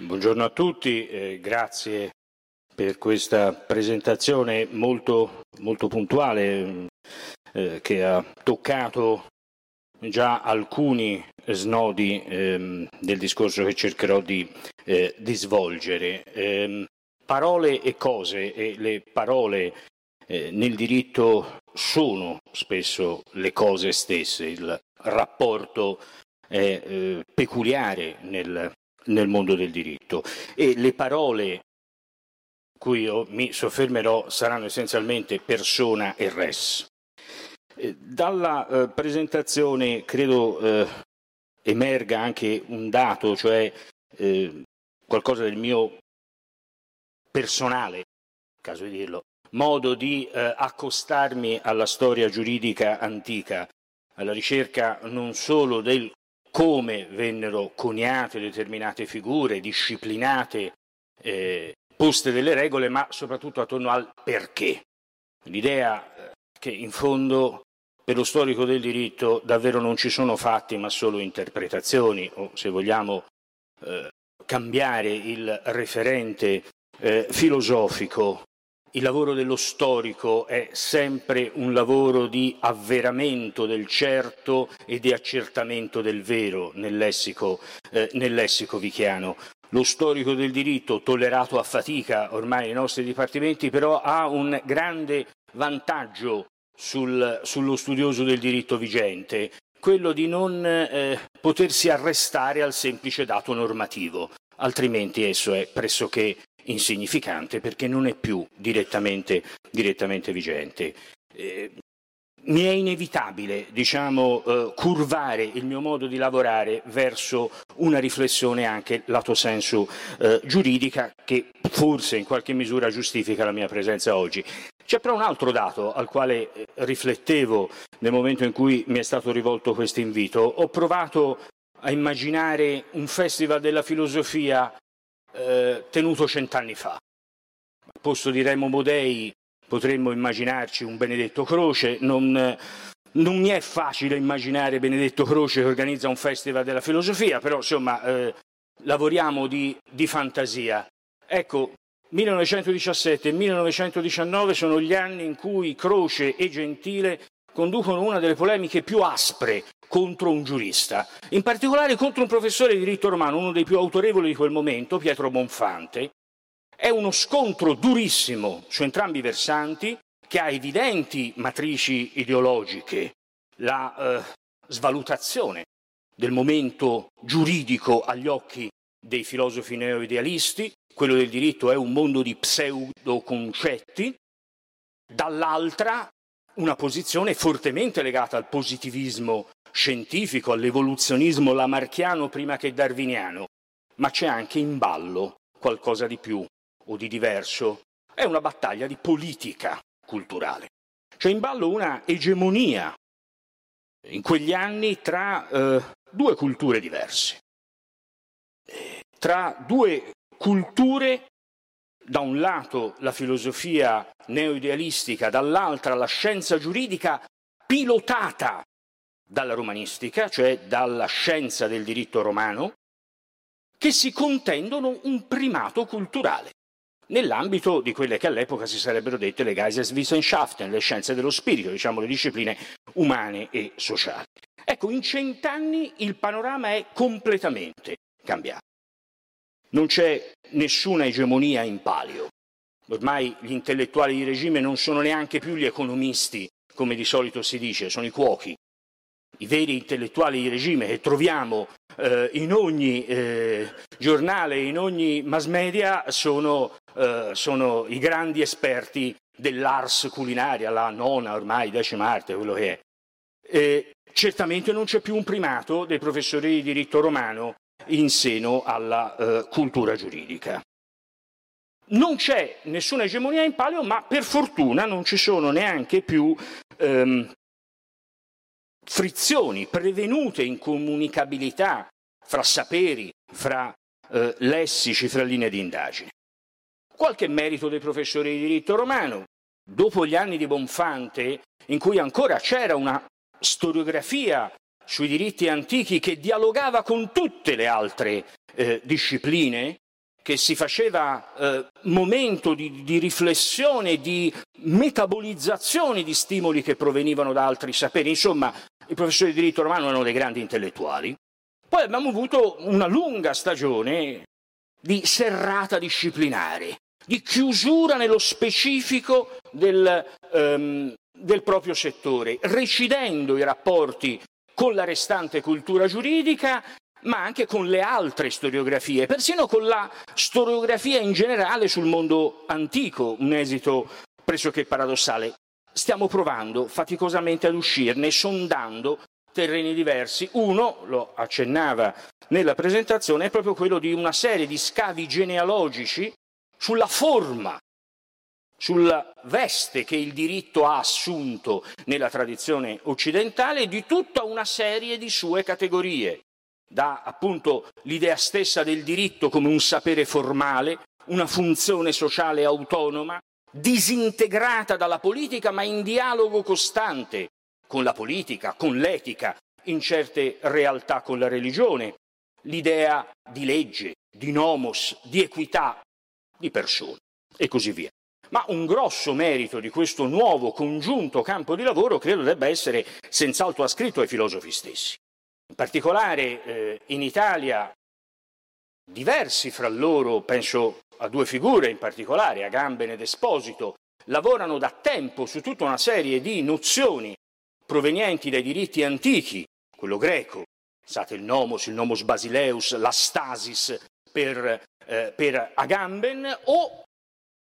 Buongiorno a tutti, eh, grazie per questa presentazione molto, molto puntuale eh, che ha toccato già alcuni snodi ehm, del discorso che cercherò di, eh, di svolgere. Ehm, parole e cose e le parole eh, nel diritto sono spesso le cose stesse, il rapporto è eh, peculiare nel, nel mondo del diritto e le parole cui io mi soffermerò saranno essenzialmente persona e res. Eh, dalla eh, presentazione credo eh, emerga anche un dato, cioè eh, qualcosa del mio personale, caso di dirlo, modo di eh, accostarmi alla storia giuridica antica, alla ricerca non solo del come vennero coniate determinate figure, disciplinate, eh, poste delle regole, ma soprattutto attorno al perché. L'idea eh, che in fondo per lo storico del diritto davvero non ci sono fatti ma solo interpretazioni o se vogliamo eh, cambiare il referente eh, filosofico il lavoro dello storico è sempre un lavoro di avveramento del certo e di accertamento del vero nel lessico, eh, nel lessico vichiano. Lo storico del diritto, tollerato a fatica ormai nei nostri dipartimenti, però ha un grande vantaggio sul, sullo studioso del diritto vigente, quello di non eh, potersi arrestare al semplice dato normativo, altrimenti esso è pressoché insignificante perché non è più direttamente, direttamente vigente. Eh, mi è inevitabile, diciamo, eh, curvare il mio modo di lavorare verso una riflessione anche lato senso eh, giuridica che forse in qualche misura giustifica la mia presenza oggi. C'è però un altro dato al quale eh, riflettevo nel momento in cui mi è stato rivolto questo invito. Ho provato a immaginare un festival della filosofia eh, tenuto cent'anni fa. Al posto di Remo Bodei potremmo immaginarci un Benedetto Croce, non, non, mi è facile immaginare Benedetto Croce che organizza un festival della filosofia, però insomma eh, lavoriamo di, di fantasia. Ecco, 1917 e 1919 sono gli anni in cui Croce e Gentile conducono una delle polemiche più aspre contro un giurista, in particolare contro un professore di diritto romano, uno dei più autorevoli di quel momento, Pietro Bonfante. È uno scontro durissimo su entrambi i versanti, che ha evidenti matrici ideologiche, la eh, svalutazione del momento giuridico agli occhi dei filosofi neoidealisti, quello del diritto è un mondo di pseudoconcetti, dall'altra una posizione fortemente legata al positivismo scientifico, all'evoluzionismo lamarchiano prima che darwiniano, ma c'è anche in ballo qualcosa di più o di diverso. È una battaglia di politica culturale. C'è in ballo una egemonia in quegli anni tra eh, due culture diverse, tra due culture da un lato la filosofia neoidealistica, dall'altra la scienza giuridica pilotata dalla romanistica, cioè dalla scienza del diritto romano, che si contendono un primato culturale nell'ambito di quelle che all'epoca si sarebbero dette le Geisteswissenschaften, le scienze dello spirito, diciamo le discipline umane e sociali. Ecco, in cent'anni il panorama è completamente cambiato. Non c'è nessuna egemonia in palio. Ormai gli intellettuali di regime non sono neanche più gli economisti, come di solito si dice, sono i cuochi, i veri intellettuali di regime che troviamo eh, in ogni eh, giornale, in ogni mass media, sono, eh, sono i grandi esperti dell'ars culinaria, la nona ormai, decima arte, quello che è. E certamente non c'è più un primato dei professori di diritto romano in seno alla eh, cultura giuridica. Non c'è nessuna egemonia in palio, ma per fortuna non ci sono neanche più ehm, frizioni, prevenute incomunicabilità fra saperi, fra eh, lessici, fra linee di indagine. Qualche merito dei professori di diritto romano. Dopo gli anni di Bonfante, in cui ancora c'era una storiografia sui diritti antichi che dialogava con tutte le altre eh, discipline, che si faceva eh, momento di, di riflessione, di metabolizzazione di stimoli che provenivano da altri saperi. Insomma, i professori di diritto romano erano dei grandi intellettuali. Poi abbiamo avuto una lunga stagione di serrata disciplinare, di chiusura nello specifico del, um, del proprio settore, recidendo i rapporti con la restante cultura giuridica ma anche con le altre storiografie, persino con la storiografia in generale sul mondo antico, un esito pressoché paradossale. Stiamo provando faticosamente ad uscirne, sondando terreni diversi. Uno, lo accennava nella presentazione, è proprio quello di una serie di scavi genealogici sulla forma, sulla veste che il diritto ha assunto nella tradizione occidentale di tutta una serie di sue categorie da appunto l'idea stessa del diritto come un sapere formale, una funzione sociale autonoma, disintegrata dalla politica ma in dialogo costante con la politica, con l'etica, in certe realtà con la religione, l'idea di legge, di nomos, di equità, di persone e così via. Ma un grosso merito di questo nuovo congiunto campo di lavoro credo debba essere senz'altro ascritto ai filosofi stessi. In particolare eh, in Italia diversi fra loro, penso a due figure in particolare, Agamben ed Esposito, lavorano da tempo su tutta una serie di nozioni provenienti dai diritti antichi, quello greco, pensate il nomos, il nomos basileus, la stasis per, eh, per Agamben, o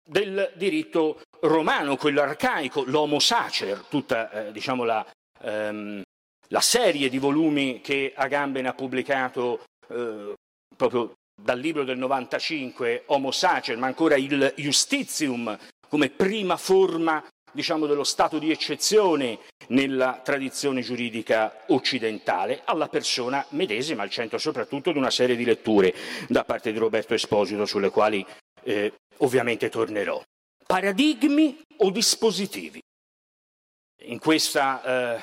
del diritto romano, quello arcaico, l'homo sacer, tutta eh, diciamo, la, ehm, la serie di volumi che Agamben ha pubblicato eh, proprio dal libro del 95, Homo Sacer, ma ancora il Justitium come prima forma diciamo, dello stato di eccezione nella tradizione giuridica occidentale, alla persona medesima, al centro soprattutto di una serie di letture da parte di Roberto Esposito, sulle quali eh, ovviamente tornerò. Paradigmi o dispositivi? In questa eh,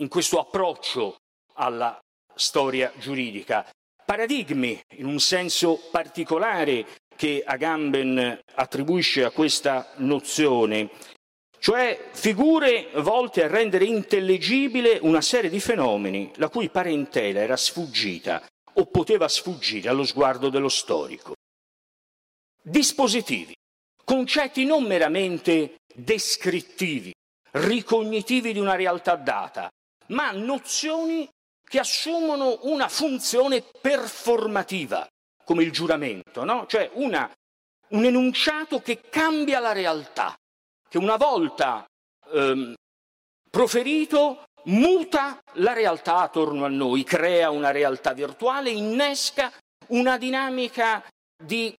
in questo approccio alla storia giuridica. Paradigmi, in un senso particolare che Agamben attribuisce a questa nozione, cioè figure volte a rendere intellegibile una serie di fenomeni la cui parentela era sfuggita o poteva sfuggire allo sguardo dello storico. Dispositivi, concetti non meramente descrittivi, ricognitivi di una realtà data, ma nozioni che assumono una funzione performativa, come il giuramento, no? cioè una, un enunciato che cambia la realtà, che una volta ehm, proferito muta la realtà attorno a noi, crea una realtà virtuale, innesca una dinamica di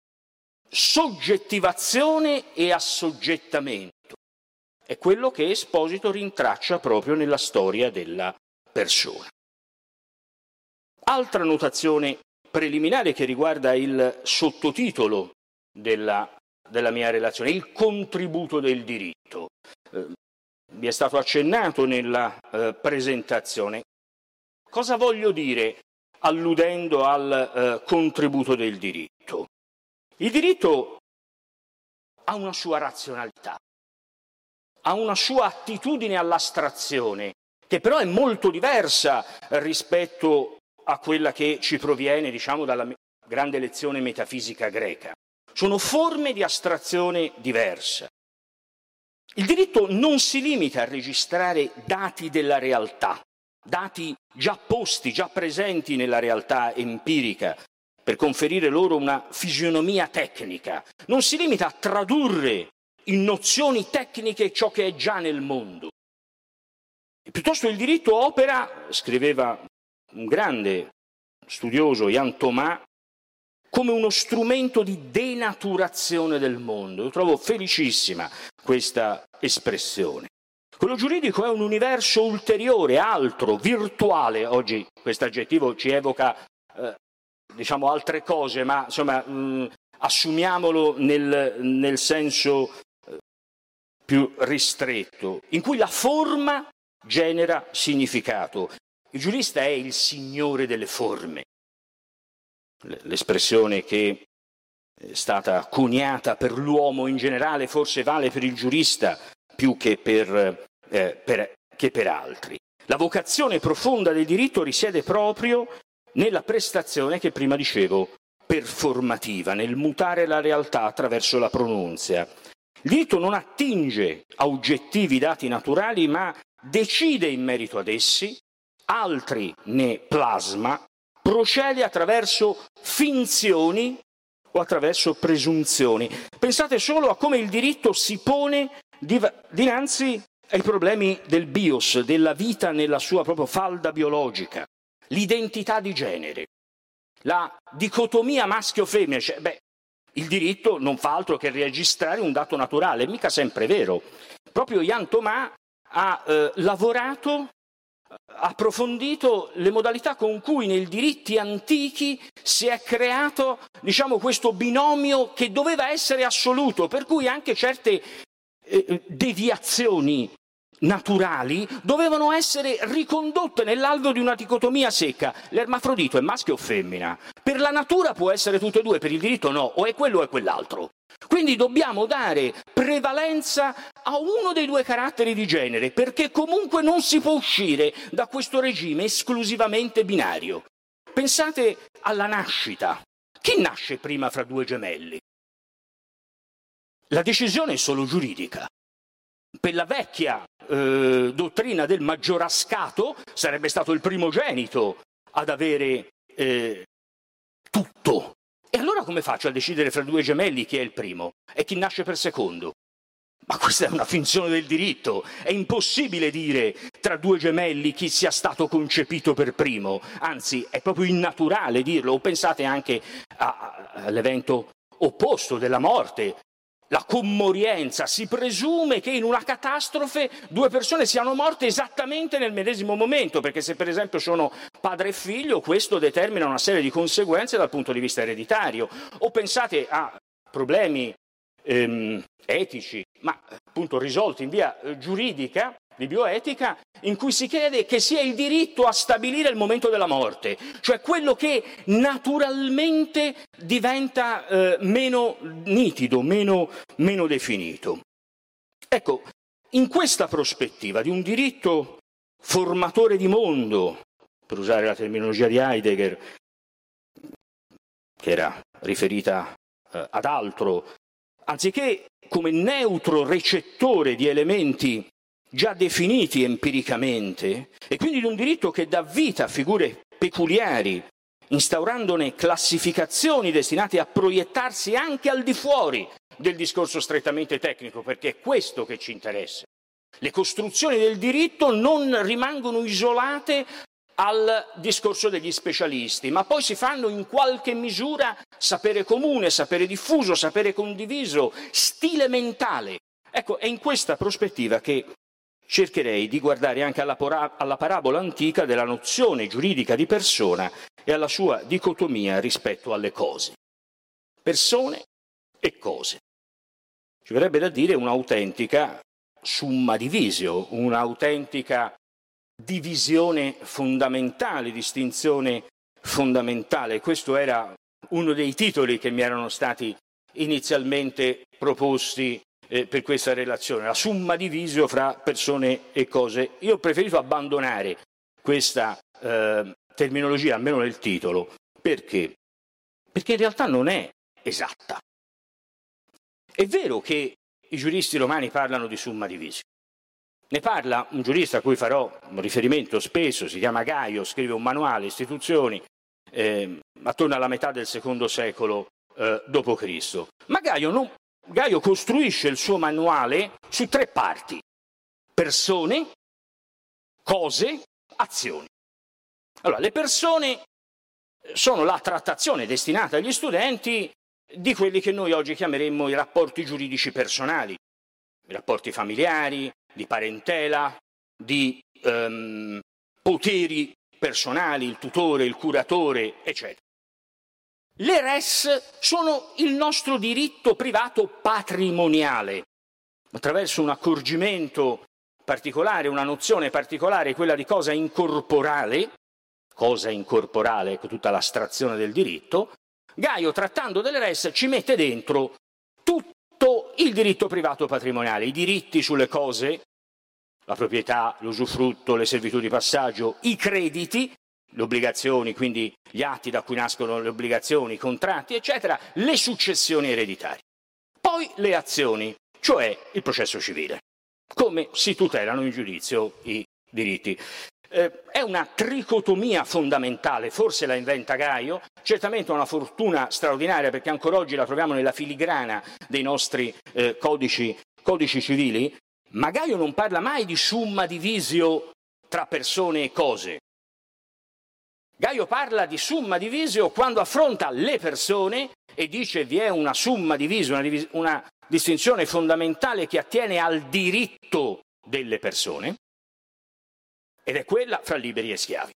soggettivazione e assoggettamento è quello che Esposito rintraccia proprio nella storia della persona. Altra notazione preliminare che riguarda il sottotitolo della, della mia relazione, il contributo del diritto. Eh, vi è stato accennato nella eh, presentazione. Cosa voglio dire alludendo al eh, contributo del diritto? Il diritto ha una sua razionalità, ha una sua attitudine all'astrazione, che però è molto diversa rispetto a quella che ci proviene, diciamo, dalla grande lezione metafisica greca. Sono forme di astrazione diversa. Il diritto non si limita a registrare dati della realtà, dati già posti, già presenti nella realtà empirica, per conferire loro una fisionomia tecnica. Non si limita a tradurre in nozioni tecniche ciò che è già nel mondo. E piuttosto il diritto opera, scriveva un grande studioso, Jan Thomas, come uno strumento di denaturazione del mondo. Io trovo felicissima questa espressione. Quello giuridico è un universo ulteriore, altro, virtuale. Oggi questo aggettivo ci evoca eh, diciamo altre cose, ma insomma mh, assumiamolo nel, nel senso più ristretto, in cui la forma genera significato. Il giurista è il signore delle forme. L'espressione che è stata coniata per l'uomo in generale, forse vale per il giurista più che per, eh, per, che per altri. La vocazione profonda del diritto risiede proprio nella prestazione che prima dicevo performativa, nel mutare la realtà attraverso la pronunzia. Il diritto non attinge a oggettivi dati naturali, ma decide in merito ad essi, altri ne plasma, procede attraverso finzioni o attraverso presunzioni. Pensate solo a come il diritto si pone dinanzi ai problemi del bios, della vita nella sua propria falda biologica, l'identità di genere, la dicotomia maschio-femmina. Cioè, beh, il diritto non fa altro che registrare un dato naturale, mica sempre vero. Proprio Jan Thomas ha eh, lavorato, approfondito le modalità con cui nei diritti antichi si è creato diciamo, questo binomio che doveva essere assoluto, per cui anche certe eh, eh deviazioni naturali dovevano essere ricondotte nell'alveo di una dicotomia secca. L'ermafrodito è maschio o femmina? Per la natura può essere tutte e due, per il diritto no, o è quello o è quell'altro. Quindi dobbiamo dare prevalenza a uno dei due caratteri di genere, perché comunque non si può uscire da questo regime esclusivamente binario. Pensate alla nascita. Chi nasce prima fra due gemelli? La decisione è solo giuridica. Per la vecchia eh, dottrina del maggiorascato sarebbe stato il primogenito ad avere eh, tutto. E allora come faccio a decidere fra due gemelli chi è il primo e chi nasce per secondo? Ma questa è una finzione del diritto. È impossibile dire tra due gemelli chi sia stato concepito per primo. Anzi, è proprio innaturale dirlo. O pensate anche all'evento opposto della morte la commorienza, si presume che in una catastrofe due persone siano morte esattamente nel medesimo momento, perché se per esempio sono padre e figlio, questo determina una serie di conseguenze dal punto di vista ereditario. O pensate a problemi ehm, etici, ma appunto risolti in via eh, giuridica, di bioetica, in cui si chiede che sia il diritto a stabilire il momento della morte, cioè quello che naturalmente diventa eh, meno nitido, meno, meno definito. Ecco, in questa prospettiva di un diritto formatore di mondo, per usare la terminologia di Heidegger, che era riferita eh, ad altro, anziché come neutro recettore di elementi già definiti empiricamente e quindi di un diritto che dà vita a figure peculiari, instaurandone classificazioni destinate a proiettarsi anche al di fuori del discorso strettamente tecnico, perché è questo che ci interessa. Le costruzioni del diritto non rimangono isolate al discorso degli specialisti, ma poi si fanno in qualche misura sapere comune, sapere diffuso, sapere condiviso, stile mentale. Ecco, è in questa prospettiva che cercherei di guardare anche alla, alla parabola antica della nozione giuridica di persona e alla sua dicotomia rispetto alle cose. Persone e cose. Ci verrebbe da dire un'autentica summa divisio, un'autentica divisione fondamentale, distinzione fondamentale. Questo era uno dei titoli che mi erano stati inizialmente proposti eh, per questa relazione, la summa divisio fra persone e cose. Io ho preferito abbandonare questa eh, terminologia, almeno nel titolo, perché? Perché in realtà non è esatta. È vero che i giuristi romani parlano di summa divisio. Ne parla un giurista a cui farò riferimento spesso, si chiama Gaio, scrive un manuale, istituzioni, eh, attorno alla metà del secondo secolo eh, d.C. Ma Gaio non, Gaio costruisce il suo manuale su tre parti. Persone, cose, azioni. Allora, le persone sono la trattazione destinata agli studenti di quelli che noi oggi chiameremmo i rapporti giuridici personali, i rapporti familiari, di parentela, di um, poteri personali, il tutore, il curatore, eccetera. Le res sono il nostro diritto privato patrimoniale. Attraverso un accorgimento particolare, una nozione particolare, quella di cosa incorporale, cosa incorporale, ecco tutta l'astrazione del diritto, Gaio, trattando delle res, ci mette dentro il diritto privato patrimoniale, i diritti sulle cose, la proprietà, l'usufrutto, le servitù di passaggio, i crediti, le obbligazioni, quindi gli atti da cui nascono le obbligazioni, i contratti, eccetera, le successioni ereditarie. Poi le azioni, cioè il processo civile, come si tutelano in giudizio i diritti. Eh, è una tricotomia fondamentale, forse la inventa Gaio, certamente una fortuna straordinaria perché ancora oggi la troviamo nella filigrana dei nostri eh, codici, codici civili, ma Gaio non parla mai di summa divisio tra persone e cose. Gaio parla di summa divisio quando affronta le persone e dice vi è una summa divisio, una, divis- una distinzione fondamentale che attiene al diritto delle persone, ed è quella fra liberi e schiavi.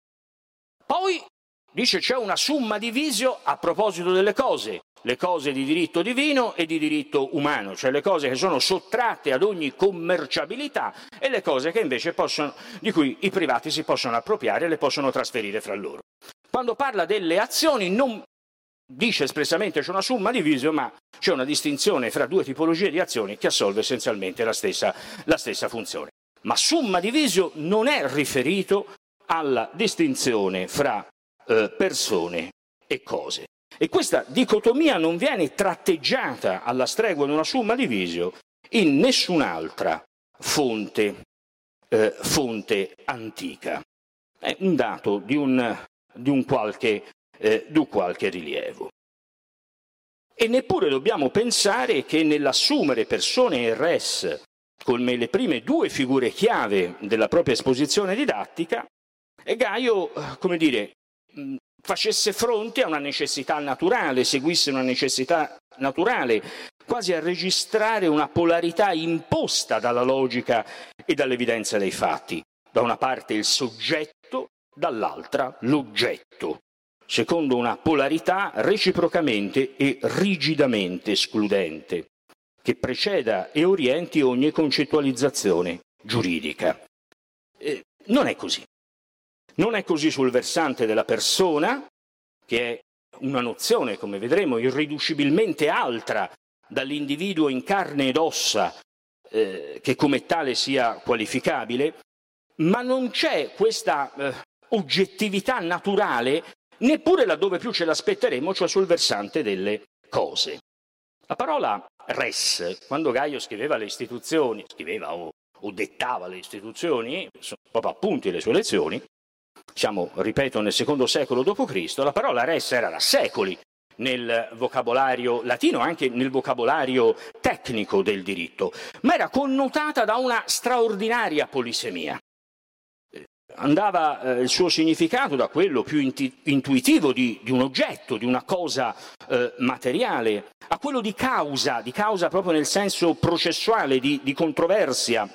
Poi dice c'è una summa divisio a proposito delle cose, le cose di diritto divino e di diritto umano, cioè le cose che sono sottratte ad ogni commerciabilità e le cose possono, di cui i privati si possono appropriare e le possono trasferire fra loro. Quando parla delle azioni non dice espressamente c'è una summa divisio, ma c'è una distinzione fra due tipologie di azioni che assolve essenzialmente la stessa, la stessa funzione ma summa divisio non è riferito alla distinzione fra eh, persone e cose. E questa dicotomia non viene tratteggiata alla stregua di una summa divisio in nessun'altra fonte, eh, fonte antica. È un dato di un, di un, qualche, eh, di qualche rilievo. E neppure dobbiamo pensare che nell'assumere persone e res come le prime due figure chiave della propria esposizione didattica, e Gaio, come dire, facesse fronte a una necessità naturale, seguisse una necessità naturale, quasi a registrare una polarità imposta dalla logica e dall'evidenza dei fatti. Da una parte il soggetto, dall'altra l'oggetto, secondo una polarità reciprocamente e rigidamente escludente che preceda e orienti ogni concettualizzazione giuridica. Eh, non è così. Non è così sul versante della persona, che è una nozione, come vedremo, irriducibilmente altra dall'individuo in carne ed ossa, eh, che come tale sia qualificabile, ma non c'è questa eh, oggettività naturale neppure laddove più ce l'aspetteremo, cioè sul versante delle cose. La parola res, quando Gaio scriveva le istituzioni, scriveva o, o dettava le istituzioni, proprio appunti le sue lezioni, siamo, ripeto, nel secondo secolo d.C., la parola res era da secoli nel vocabolario latino, anche nel vocabolario tecnico del diritto, ma era connotata da una straordinaria polisemia andava eh, il suo significato da quello più inti- intuitivo di, di, un oggetto, di una cosa eh, materiale, a quello di causa, di causa proprio nel senso processuale, di, di controversia,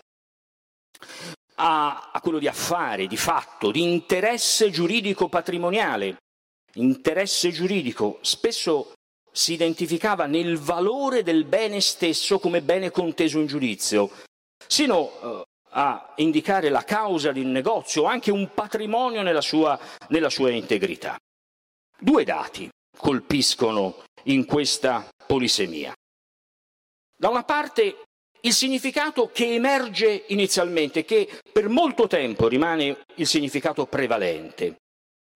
a, a quello di affare, di fatto, di interesse giuridico patrimoniale. Interesse giuridico spesso si identificava nel valore del bene stesso come bene conteso in giudizio, sino eh, a indicare la causa di un negozio anche un patrimonio nella sua, nella sua integrità. Due dati colpiscono in questa polisemia. Da una parte il significato che emerge inizialmente, che per molto tempo rimane il significato prevalente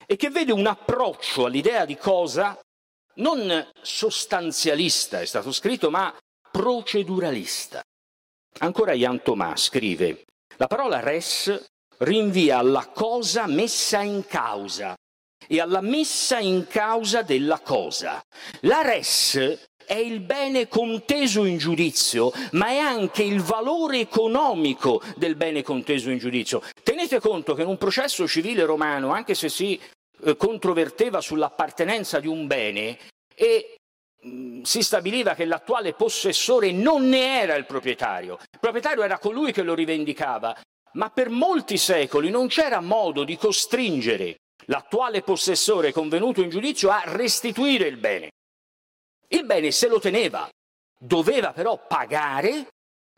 e che vede un approccio all'idea di cosa non sostanzialista, è stato scritto, ma proceduralista. Ancora Jan Thomas scrive, la parola res rinvia alla cosa messa in causa e alla messa in causa della cosa. La res è il bene conteso in giudizio, ma è anche il valore economico del bene conteso in giudizio. Tenete conto che in un processo civile romano, anche se si eh, controverteva sull'appartenenza di un bene, e si stabiliva che l'attuale possessore non ne era il proprietario, il proprietario era colui che lo rivendicava, ma per molti secoli non c'era modo di costringere l'attuale possessore convenuto in giudizio a restituire il bene. Il bene se lo teneva, doveva però pagare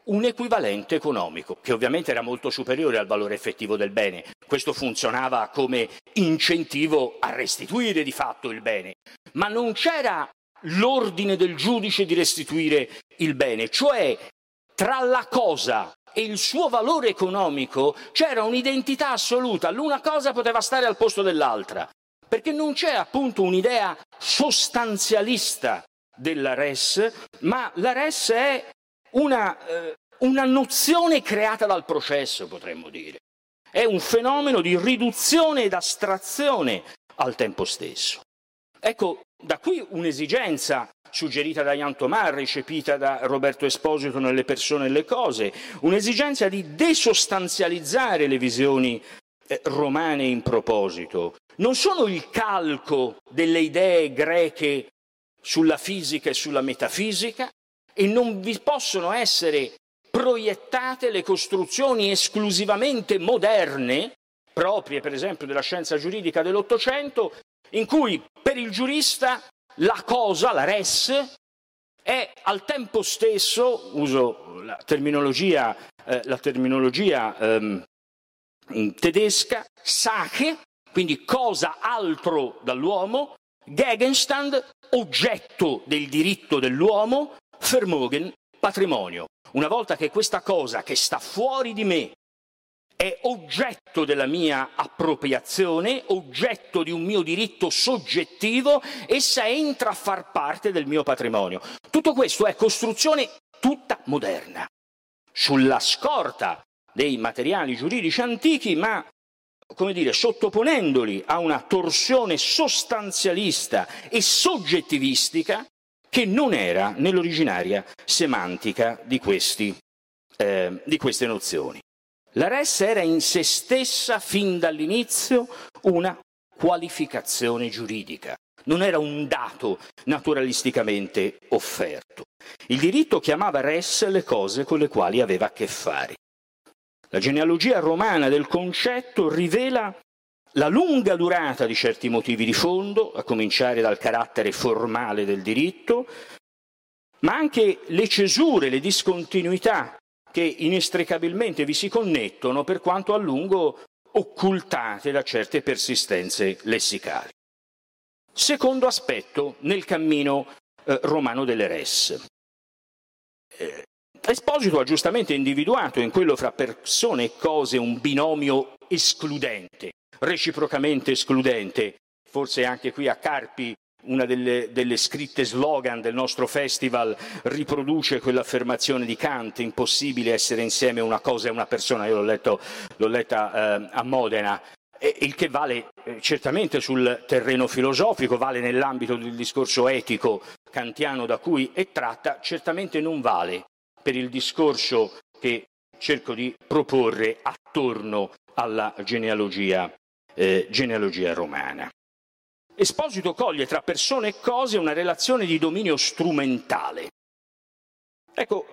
un equivalente economico, che ovviamente era molto superiore al valore effettivo del bene. Questo funzionava come incentivo a restituire di fatto il bene, ma non c'era l'ordine del giudice di restituire il bene, cioè tra la cosa e il suo valore economico c'era un'identità assoluta, l'una cosa poteva stare al posto dell'altra, perché non c'è appunto un'idea sostanzialista della res, ma la res è una, eh, una nozione creata dal processo, potremmo dire. È un fenomeno di riduzione ed astrazione al tempo stesso. Ecco, da qui un'esigenza suggerita da Jan Tomà, recepita da Roberto Esposito nelle persone e le cose, un'esigenza di desostanzializzare le visioni eh, romane in proposito. Non sono il calco delle idee greche sulla fisica e sulla metafisica e non vi possono essere proiettate le costruzioni esclusivamente moderne, proprie per esempio della scienza giuridica dell'Ottocento, in cui per il giurista la cosa, la res, è al tempo stesso, uso la terminologia, eh, la terminologia ehm, tedesca, Sache, quindi cosa altro dall'uomo, Gegenstand, oggetto del diritto dell'uomo, Vermogen, patrimonio. Una volta che questa cosa che sta fuori di me è oggetto della mia appropriazione, oggetto di un mio diritto soggettivo, essa entra a far parte del mio patrimonio. Tutto questo è costruzione tutta moderna, sulla scorta dei materiali giuridici antichi, ma come dire, sottoponendoli a una torsione sostanzialista e soggettivistica che non era nell'originaria semantica di, questi, eh, di queste nozioni. La res era in se stessa fin dall'inizio una qualificazione giuridica, non era un dato naturalisticamente offerto. Il diritto chiamava res le cose con le quali aveva a che fare. La genealogia romana del concetto rivela la lunga durata di certi motivi di fondo, a cominciare dal carattere formale del diritto, ma anche le cesure, le discontinuità che inestricabilmente vi si connettono per quanto a lungo occultate da certe persistenze lessicali. Secondo aspetto nel cammino eh, romano delle res. Eh, Esposito ha giustamente individuato in quello fra persone e cose un binomio escludente, reciprocamente escludente. Forse anche qui a Carpi una delle, delle, scritte slogan del nostro festival riproduce quell'affermazione di Kant, impossibile essere insieme una cosa e una persona, io l'ho, letto, l'ho letta eh, a Modena, e, il che vale eh, certamente sul terreno filosofico, vale nell'ambito del discorso etico kantiano da cui è tratta, certamente non vale per il discorso che cerco di proporre attorno alla genealogia, eh, genealogia romana. Esposito coglie tra persone e cose una relazione di dominio strumentale. Ecco,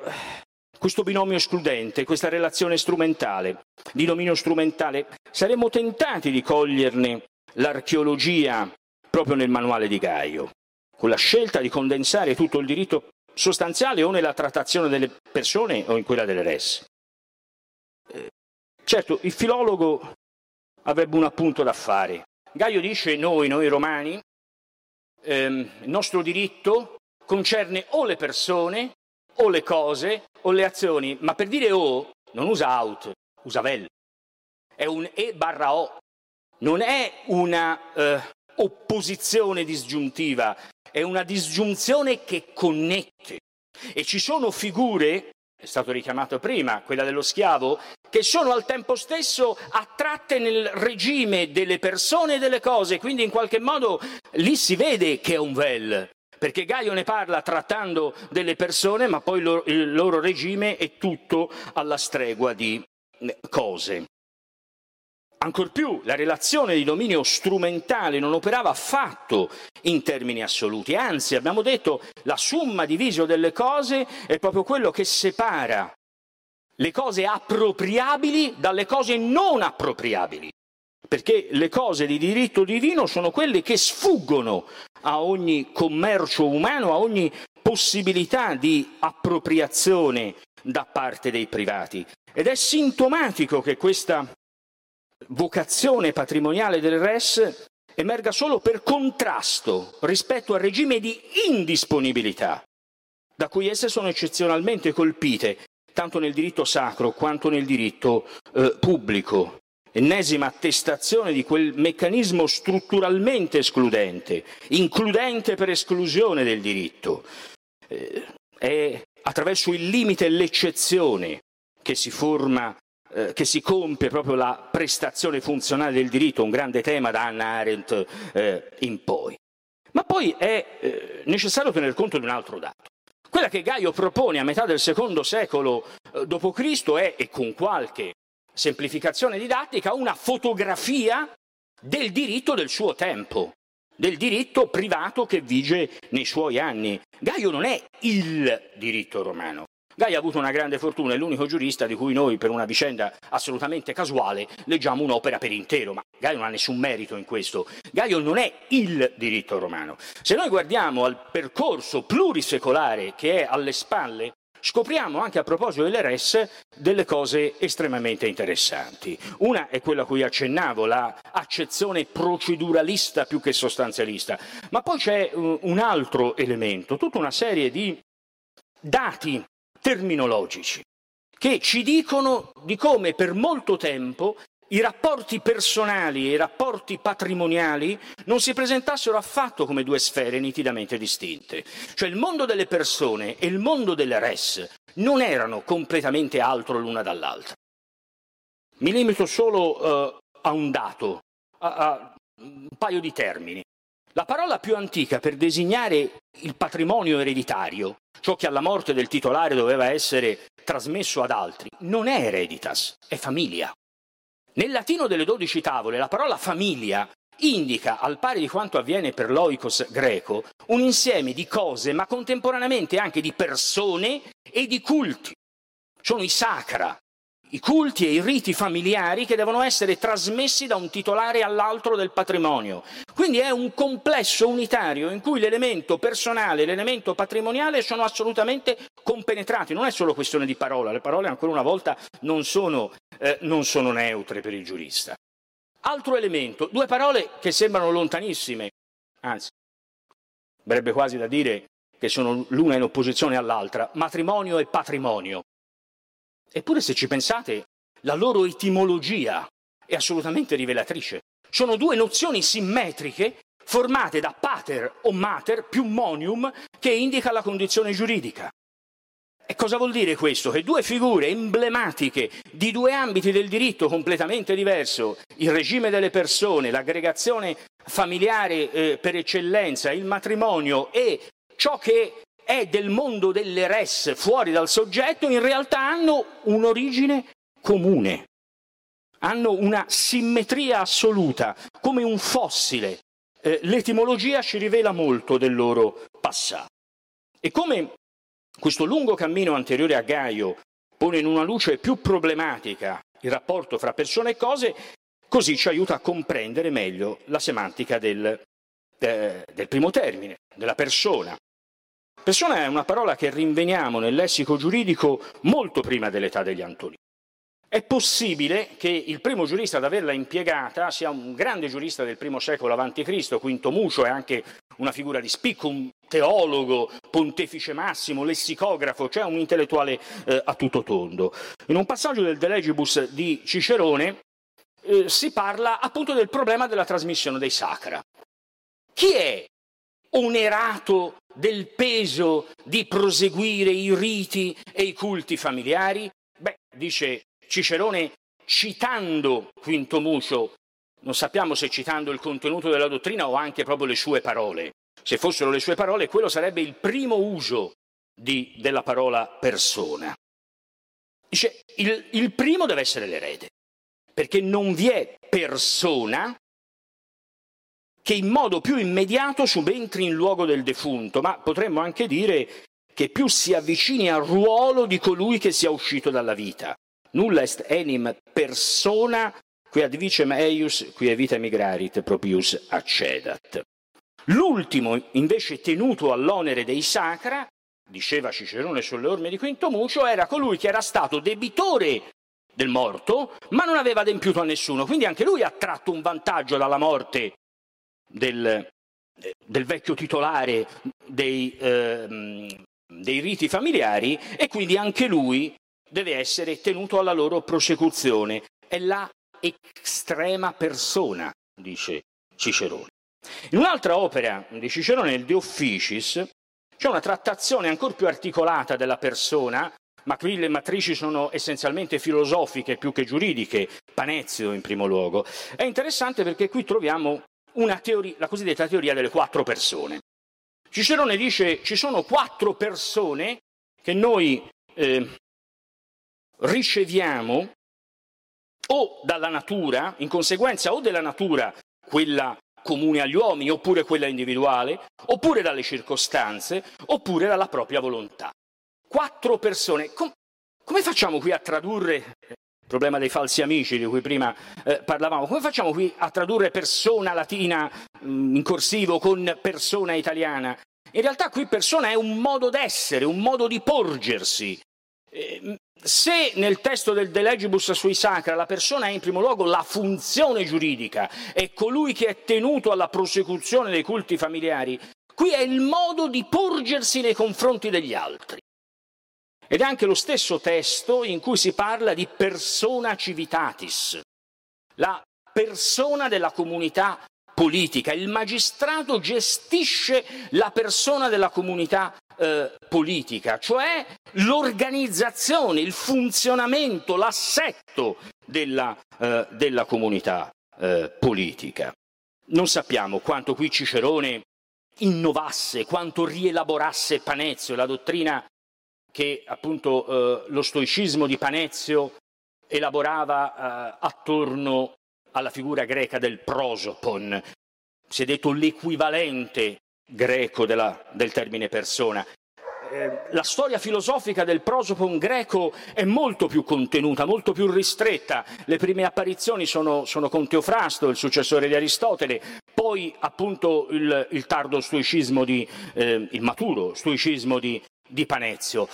questo binomio escludente, questa relazione strumentale, di dominio strumentale, saremmo tentati di coglierne l'archeologia proprio nel manuale di Gaio, con la scelta di condensare tutto il diritto sostanziale o nella trattazione delle persone o in quella delle res. Eh, certo, il filologo avrebbe un appunto da fare. Gaio dice noi, noi romani, ehm, il nostro diritto concerne o le persone, o le cose, o le azioni, ma per dire o non usa out, usa vel. È un e barra o. Non è una eh, opposizione disgiuntiva, è una disgiunzione che connette. E ci sono figure è stato richiamato prima, quella dello schiavo, che sono al tempo stesso attratte nel regime delle persone e delle cose, quindi in qualche modo lì si vede che è un vel, perché Gaio ne parla trattando delle persone, ma poi il loro regime è tutto alla stregua di cose. Ancor più, la relazione di dominio strumentale non operava affatto in termini assoluti, anzi abbiamo detto la summa divisio delle cose è proprio quello che separa le cose appropriabili dalle cose non appropriabili, perché le cose di diritto divino sono quelle che sfuggono a ogni commercio umano, a ogni possibilità di appropriazione da parte dei privati. Ed è sintomatico che questa vocazione patrimoniale del res emerga solo per contrasto rispetto al regime di indisponibilità da cui esse sono eccezionalmente colpite, tanto nel diritto sacro quanto nel diritto eh, pubblico. Ennesima attestazione di quel meccanismo strutturalmente escludente, includente per esclusione del diritto. Eh, è attraverso il limite e l'eccezione che si forma eh, che si compie proprio la prestazione funzionale del diritto, un grande tema da Hannah Arendt eh, in poi. Ma poi è eh, necessario tener conto di un altro dato. Quella che Gaio propone a metà del secondo secolo eh, d.C. è, e con qualche semplificazione didattica, una fotografia del diritto del suo tempo, del diritto privato che vige nei suoi anni. Gaio non è il diritto romano, Gaia ha avuto una grande fortuna, è l'unico giurista di cui noi, per una vicenda assolutamente casuale, leggiamo un'opera per intero, ma Gaio non ha nessun merito in questo. Gaio non è il diritto romano. Se noi guardiamo al percorso plurisecolare che è alle spalle, scopriamo anche a proposito delle res delle cose estremamente interessanti. Una è quella a cui accennavo, l'accezione proceduralista più che sostanzialista, ma poi c'è un altro elemento, tutta una serie di dati terminologici che ci dicono di come per molto tempo i rapporti personali e i rapporti patrimoniali non si presentassero affatto come due sfere nitidamente distinte. Cioè il mondo delle persone e il mondo delle res non erano completamente altro l'una dall'altra. Mi limito solo uh, a un dato, a, a un paio di termini. La parola più antica per designare il patrimonio ereditario, ciò che alla morte del titolare doveva essere trasmesso ad altri, non è hereditas, è famiglia. Nel latino delle dodici tavole la parola famiglia indica, al pari di quanto avviene per l'oikos greco, un insieme di cose, ma contemporaneamente anche di persone e di culti. Sono i sacra, i culti e i riti familiari che devono essere trasmessi da un titolare all'altro del patrimonio. Quindi è un complesso unitario in cui l'elemento personale e l'elemento patrimoniale sono assolutamente compenetrati. Non è solo questione di parola, le parole ancora una volta non sono, eh, non sono neutre per il giurista. Altro elemento, due parole che sembrano lontanissime, anzi, verrebbe quasi da dire che sono l'una in opposizione all'altra, matrimonio e patrimonio. Eppure se ci pensate, la loro etimologia è assolutamente rivelatrice. Sono due nozioni simmetriche formate da pater o mater più monium che indica la condizione giuridica. E cosa vuol dire questo? Che due figure emblematiche di due ambiti del diritto completamente diverso, il regime delle persone, l'aggregazione familiare eh, per eccellenza, il matrimonio e ciò che è del mondo delle res fuori dal soggetto, in realtà hanno un'origine comune, hanno una simmetria assoluta, come un fossile. Eh, l'etimologia ci rivela molto del loro passato. E come questo lungo cammino anteriore a Gaio pone in una luce più problematica il rapporto fra persone e cose, così ci aiuta a comprendere meglio la semantica del, eh, del primo termine, della persona, Persona è una parola che rinveniamo nel lessico giuridico molto prima dell'età degli Antonini. È possibile che il primo giurista ad averla impiegata sia un grande giurista del primo secolo a.C., Quinto Mucio, è anche una figura di spicco, un teologo, pontefice massimo, lessicografo, cioè un intellettuale eh, a tutto tondo. In un passaggio del De Legibus di Cicerone eh, si parla appunto del problema della trasmissione dei sacra. Chi è onerato del peso di proseguire i riti e i culti familiari? Beh, dice Cicerone, citando Quinto Mucio, non sappiamo se citando il contenuto della dottrina o anche proprio le sue parole. Se fossero le sue parole, quello sarebbe il primo uso di, della parola persona. Dice, il, il primo deve essere l'erede, perché non vi è persona che in modo più immediato subentri in luogo del defunto, ma potremmo anche dire che più si avvicini al ruolo di colui che sia uscito dalla vita. Nulla est enim persona qui ad vicem eius, qui vita migrarit propius accedat. L'ultimo, invece tenuto all'onere dei sacra, diceva Cicerone sulle orme di Quinto Mucio, era colui che era stato debitore del morto, ma non aveva adempiuto a nessuno. Quindi anche lui ha tratto un vantaggio dalla morte del, del vecchio titolare dei, eh, dei riti familiari e quindi anche lui deve essere tenuto alla loro prosecuzione. È la estrema persona, dice Cicerone. In un'altra opera di Cicerone, il De Officis, c'è una trattazione ancora più articolata della persona, ma qui le matrici sono essenzialmente filosofiche più che giuridiche, Panezio in primo luogo. È interessante perché qui troviamo teoria, la cosiddetta teoria delle quattro persone. Cicerone dice ci sono quattro persone che noi eh, riceviamo o dalla natura, in conseguenza o della natura, quella comune agli uomini, oppure quella individuale, oppure dalle circostanze, oppure dalla propria volontà. Quattro persone. Com- come facciamo qui a tradurre problema dei falsi amici di cui prima eh, parlavamo? Come facciamo qui a tradurre persona latina mh, mm, in corsivo con persona italiana? In realtà qui persona è un modo d'essere, un modo di porgersi. Eh, se nel testo del De Legibus sui Sacra la persona è in primo luogo la funzione giuridica, è colui che è tenuto alla prosecuzione dei culti familiari, qui è il modo di porgersi nei confronti degli altri. Ed è anche lo stesso testo in cui si parla di persona civitatis, la persona della comunità politica. Il magistrato gestisce la persona della comunità eh, politica, cioè l'organizzazione, il funzionamento, l'assetto della, eh, della comunità eh, politica. Non sappiamo quanto qui Cicerone innovasse, quanto rielaborasse Panezio, la dottrina che appunto eh, lo stoicismo di Panezio elaborava eh, attorno alla figura greca del prosopon, si è detto l'equivalente greco della, del termine persona. Eh, la storia filosofica del prosopon greco è molto più contenuta, molto più ristretta. Le prime apparizioni sono, sono con Teofrasto, il successore di Aristotele, poi appunto il, il tardo stoicismo di, eh, il maturo stoicismo di, di Panezio.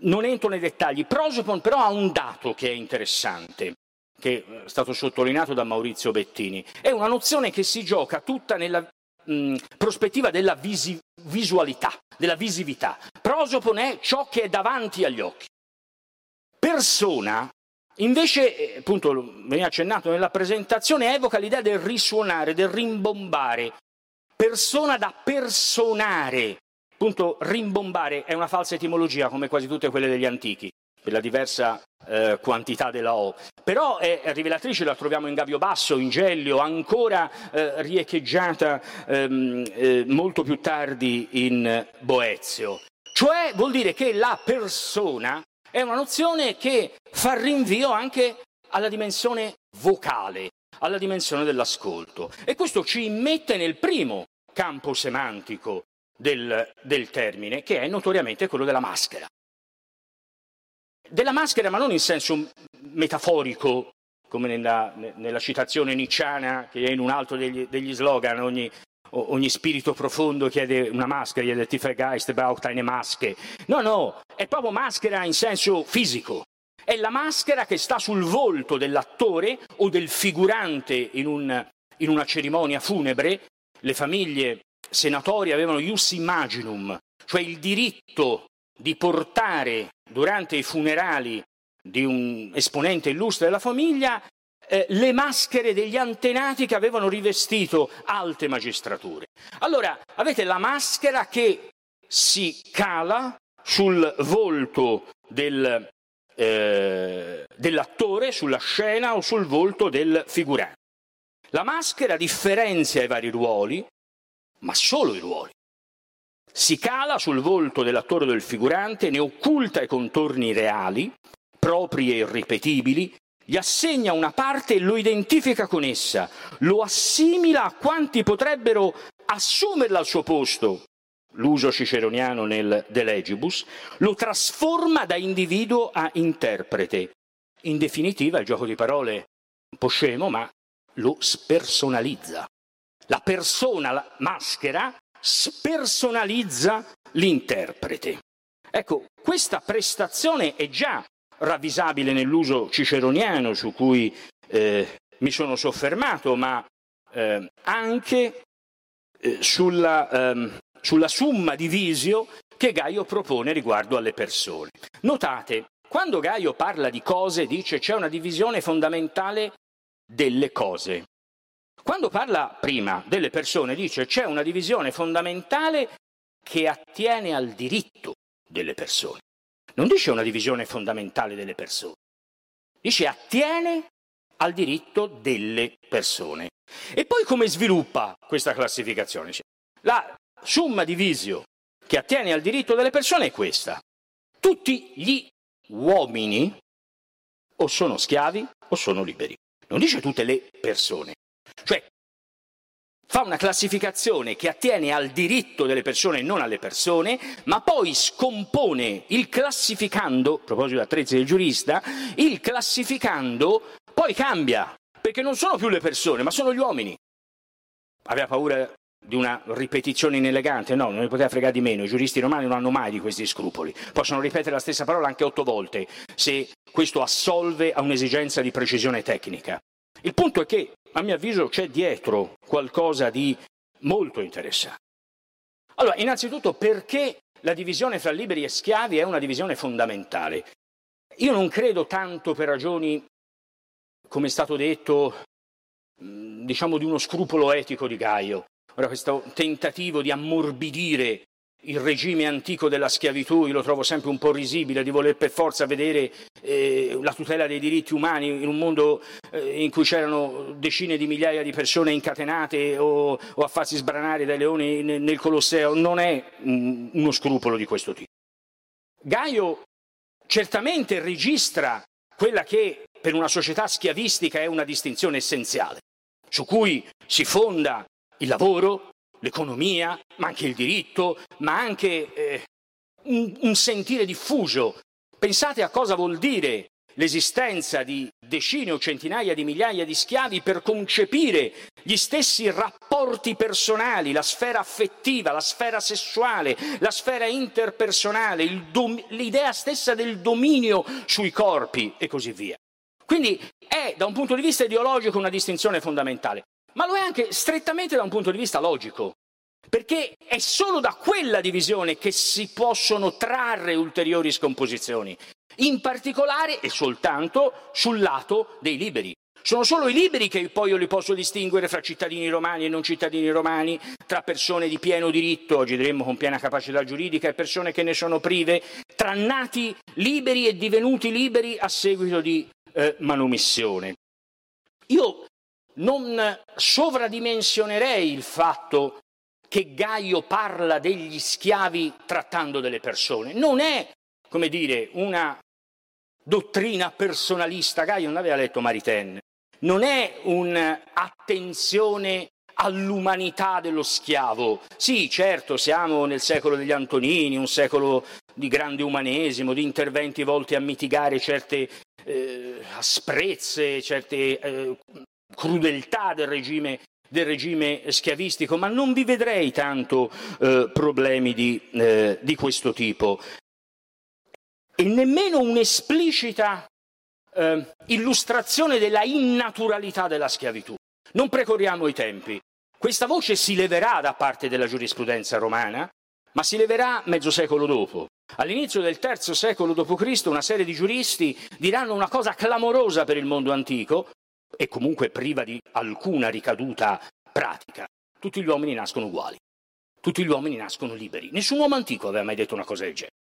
Non entro nei dettagli. Prosopon però ha un dato che è interessante che è stato sottolineato da Maurizio Bettini. È una nozione che si gioca tutta nella mh, prospettiva della visi- visualità, della visività. Prosopon è ciò che è davanti agli occhi. Persona, invece, eh, appunto, veniva accennato nella presentazione, evoca l'idea del risuonare, del rimbombare. Persona da personare. Appunto, rimbombare è una falsa etimologia come quasi tutte quelle degli antichi per la diversa eh, quantità della O. Però è rivelatrice, la troviamo in Gabio Basso, in Gellio, ancora eh, riecheggiata ehm, eh, molto più tardi in Boezio. Cioè vuol dire che la persona è una nozione che fa rinvio anche alla dimensione vocale, alla dimensione dell'ascolto. E questo ci mette nel primo campo semantico del, del termine, che è notoriamente quello della maschera della maschera, ma non in senso metaforico, come nella, nella citazione nicciana, che è in un altro degli, degli slogan, ogni, ogni, spirito profondo chiede una maschera, chiede Tifergeist braucht eine Maske. No, no, è proprio maschera in senso fisico. È la maschera che sta sul volto dell'attore o del figurante in, un, in una cerimonia funebre. Le famiglie senatori avevano ius imaginum, cioè il diritto di portare durante i funerali di un esponente illustre della famiglia eh, le maschere degli antenati che avevano rivestito alte magistrature. Allora avete la maschera che si cala sul volto del, eh, dell'attore, sulla scena o sul volto del figurante. La maschera differenzia i vari ruoli, ma solo i ruoli. Si cala sul volto dell'attore o del figurante, ne occulta i contorni reali, propri e irripetibili, gli assegna una parte e lo identifica con essa, lo assimila a quanti potrebbero assumerla al suo posto, l'uso ciceroniano nel De Legibus, lo trasforma da individuo a interprete. In definitiva, il gioco di parole un po' scemo, ma lo spersonalizza. La persona la maschera spersonalizza l'interprete. Ecco, questa prestazione è già ravvisabile nell'uso ciceroniano su cui eh, mi sono soffermato, ma eh, anche eh, sulla, ehm, sulla summa divisio che Gaio propone riguardo alle persone. Notate, quando Gaio parla di cose dice c'è una divisione fondamentale delle cose. Quando parla prima delle persone dice c'è una divisione fondamentale che attiene al diritto delle persone. Non dice una divisione fondamentale delle persone, dice attiene al diritto delle persone. E poi come sviluppa questa classificazione? La summa divisio che attiene al diritto delle persone è questa. Tutti gli uomini o sono schiavi o sono liberi. Non dice tutte le persone. Cioè, fa una classificazione che attiene al diritto delle persone e non alle persone, ma poi scompone il classificando, a proposito di attrezzi del giurista, il classificando poi cambia, perché non sono più le persone, ma sono gli uomini. Aveva paura di una ripetizione inelegante? No, non ne poteva fregare di meno. I giuristi romani non hanno mai di questi scrupoli. Possono ripetere la stessa parola anche otto volte, se questo assolve a un'esigenza di precisione tecnica. Il punto è che, a mio avviso, c'è dietro qualcosa di molto interessante. Allora, innanzitutto, perché la divisione fra liberi e schiavi è una divisione fondamentale? Io non credo tanto per ragioni, come è stato detto, diciamo di uno scrupolo etico di Gaio. Ora, questo tentativo di ammorbidire il regime antico della schiavitù, io lo trovo sempre un po' risibile, di voler per forza vedere eh, la tutela dei diritti umani in un mondo eh, in cui c'erano decine di migliaia di persone incatenate o, o a farsi sbranare dai leoni nel, nel Colosseo, non è um, uno scrupolo di questo tipo. Gaio certamente registra quella che per una società schiavistica è una distinzione essenziale, su cui si fonda il lavoro, l'economia, ma anche il diritto, ma anche eh, un, un sentire diffuso. Pensate a cosa vuol dire l'esistenza di decine o centinaia di migliaia di schiavi per concepire gli stessi rapporti personali, la sfera affettiva, la sfera sessuale, la sfera interpersonale, l'idea stessa del dominio sui corpi e così via. Quindi è da un punto di vista ideologico una distinzione fondamentale ma lo è anche strettamente da un punto di vista logico, perché è solo da quella divisione che si possono trarre ulteriori scomposizioni, in particolare e soltanto sul lato dei liberi. Sono solo i liberi che poi io li posso distinguere fra cittadini romani e non cittadini romani, tra persone di pieno diritto, oggi diremmo con piena capacità giuridica, e persone che ne sono prive, tra nati liberi e divenuti liberi a seguito di eh, manomissione. Io non sovradimensionerei il fatto che Gaio parla degli schiavi trattando delle persone. Non è, come dire, una dottrina personalista. Gaio non aveva letto Maritain. Non è un'attenzione all'umanità dello schiavo. Sì, certo, siamo nel secolo degli Antonini, un secolo di grande umanesimo, di interventi volti a mitigare certe eh, asprezze, certe eh, crudeltà del regime, del regime schiavistico, ma non vi vedrei tanto eh, problemi di, eh, di, questo tipo. E nemmeno un'esplicita eh, illustrazione della innaturalità della schiavitù. Non precorriamo i tempi. Questa voce si leverà da parte della giurisprudenza romana, ma si leverà mezzo secolo dopo. All'inizio del terzo secolo d.C. una serie di giuristi diranno una cosa clamorosa per il mondo antico, e comunque priva di alcuna ricaduta pratica. Tutti gli uomini nascono uguali, tutti gli uomini nascono liberi. Nessun uomo antico aveva mai detto una cosa del genere.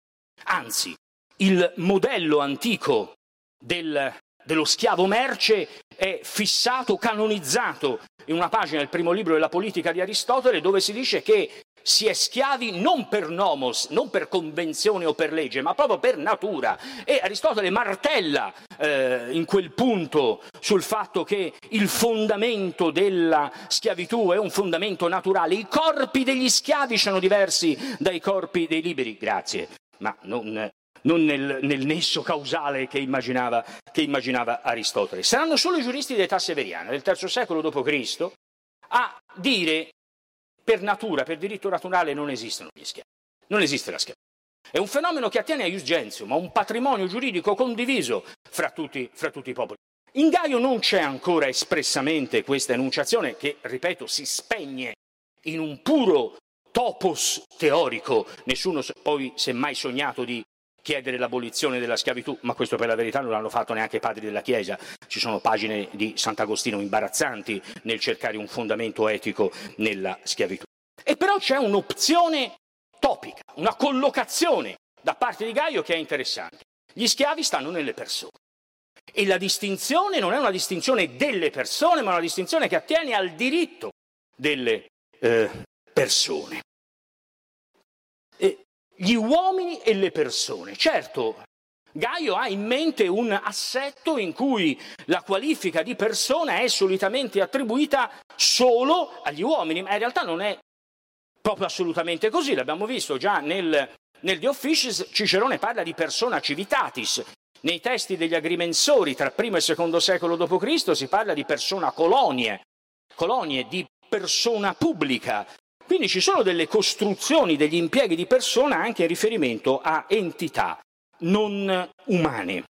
Anzi, il modello antico del, dello schiavo merce è fissato, canonizzato in una pagina del primo libro della politica di Aristotele dove si dice che si è schiavi non per nomos, non per convenzione o per legge, ma proprio per natura. E Aristotele martella eh, in quel punto sul fatto che il fondamento della schiavitù è un fondamento naturale. I corpi degli schiavi sono diversi dai corpi dei liberi, grazie, ma non, non nel, nel, nesso causale che immaginava, che immaginava, Aristotele. Saranno solo i giuristi d'età severiana del III secolo d.C. a dire per natura, per diritto naturale non esistono gli schiavi. Non esiste la schiavitù. È un fenomeno che attiene a Ius Gentium, a un patrimonio giuridico condiviso fra tutti, fra tutti i popoli. In Gaio non c'è ancora espressamente questa enunciazione che, ripeto, si spegne in un puro topos teorico. Nessuno poi si è mai sognato di chiedere l'abolizione della schiavitù, ma questo per la verità non l'hanno fatto neanche i padri della Chiesa. Ci sono pagine di Sant'Agostino imbarazzanti nel cercare un fondamento etico nella schiavitù. E però c'è un'opzione topica, una collocazione da parte di Gaio che è interessante. Gli schiavi stanno nelle persone. E la distinzione non è una distinzione delle persone, ma una distinzione che attiene al diritto delle eh, persone. Gli uomini e le persone. Certo, Gaio ha in mente un assetto in cui la qualifica di persona è solitamente attribuita solo agli uomini, ma in realtà non è proprio assolutamente così, l'abbiamo visto già nel, nel De Officiis, Cicerone parla di persona civitatis, nei testi degli agrimensori tra primo e secondo secolo d.C. si parla di persona colonie, colonie di persona pubblica. Quindi ci sono delle costruzioni, degli impieghi di persona anche in riferimento a entità non umane.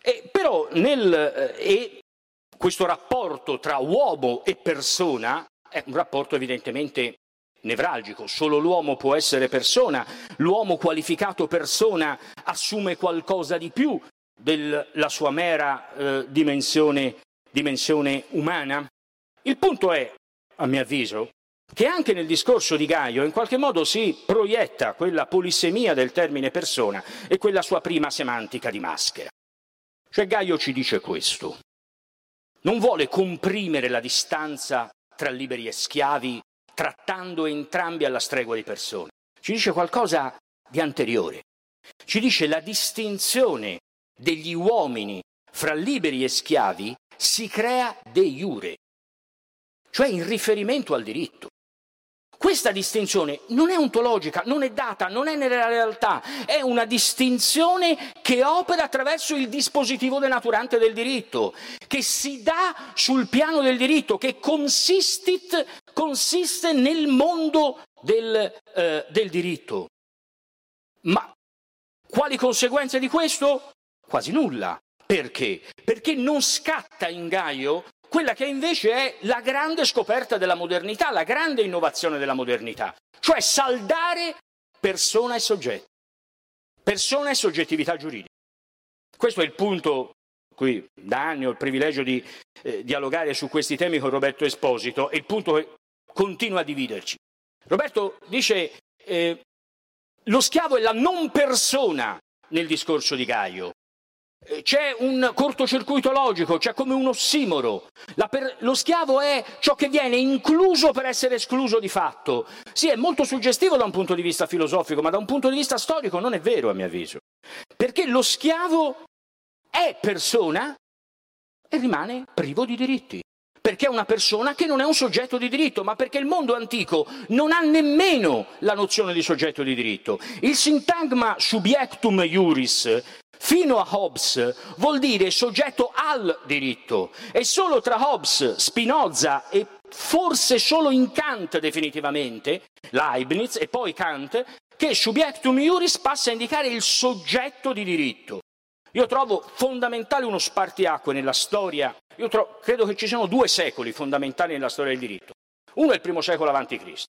E però nel, eh, e questo rapporto tra uomo e persona è un rapporto evidentemente nevralgico, solo l'uomo può essere persona, l'uomo qualificato persona assume qualcosa di più della sua mera eh, dimensione, dimensione umana? Il punto è, a mio avviso, che anche nel discorso di Gaio in qualche modo si proietta quella polisemia del termine persona e quella sua prima semantica di maschera. Cioè Gaio ci dice questo. Non vuole comprimere la distanza tra liberi e schiavi trattando entrambi alla stregua di persone. Ci dice qualcosa di anteriore. Ci dice la distinzione degli uomini fra liberi e schiavi si crea de iure, cioè in riferimento al diritto. Questa distinzione non è ontologica, non è data, non è nella realtà, è una distinzione che opera attraverso il dispositivo denaturante del diritto, che si dà sul piano del diritto, che consiste nel mondo del, eh, del diritto. Ma quali conseguenze di questo? Quasi nulla. Perché? Perché non scatta in Gaio quella che invece è la grande scoperta della modernità, la grande innovazione della modernità, cioè saldare persona e soggetto, persona e soggettività giuridica. Questo è il punto qui da anni ho il privilegio di eh, dialogare su questi temi con Roberto Esposito, è il punto che continua a dividerci. Roberto dice eh, lo schiavo è la non persona nel discorso di Gaio, c'è un cortocircuito logico, c'è come un ossimoro. Per... lo schiavo è ciò che viene incluso per essere escluso di fatto. Sì, è molto suggestivo da un punto di vista filosofico, ma da un punto di vista storico non è vero, a mio avviso. Perché lo schiavo è persona e rimane privo di diritti. Perché è una persona che non è un soggetto di diritto, ma perché il mondo antico non ha nemmeno la nozione di soggetto di diritto. Il sintagma subjectum iuris fino a Hobbes vuol dire soggetto al diritto e solo tra Hobbes, Spinoza e forse solo in Kant definitivamente, Leibniz e poi Kant, che subjectum iuris passa a indicare il soggetto di diritto. Io trovo fondamentale uno spartiacque nella storia, io trovo, credo che ci siano due secoli fondamentali nella storia del diritto. Uno è il primo secolo avanti Cristo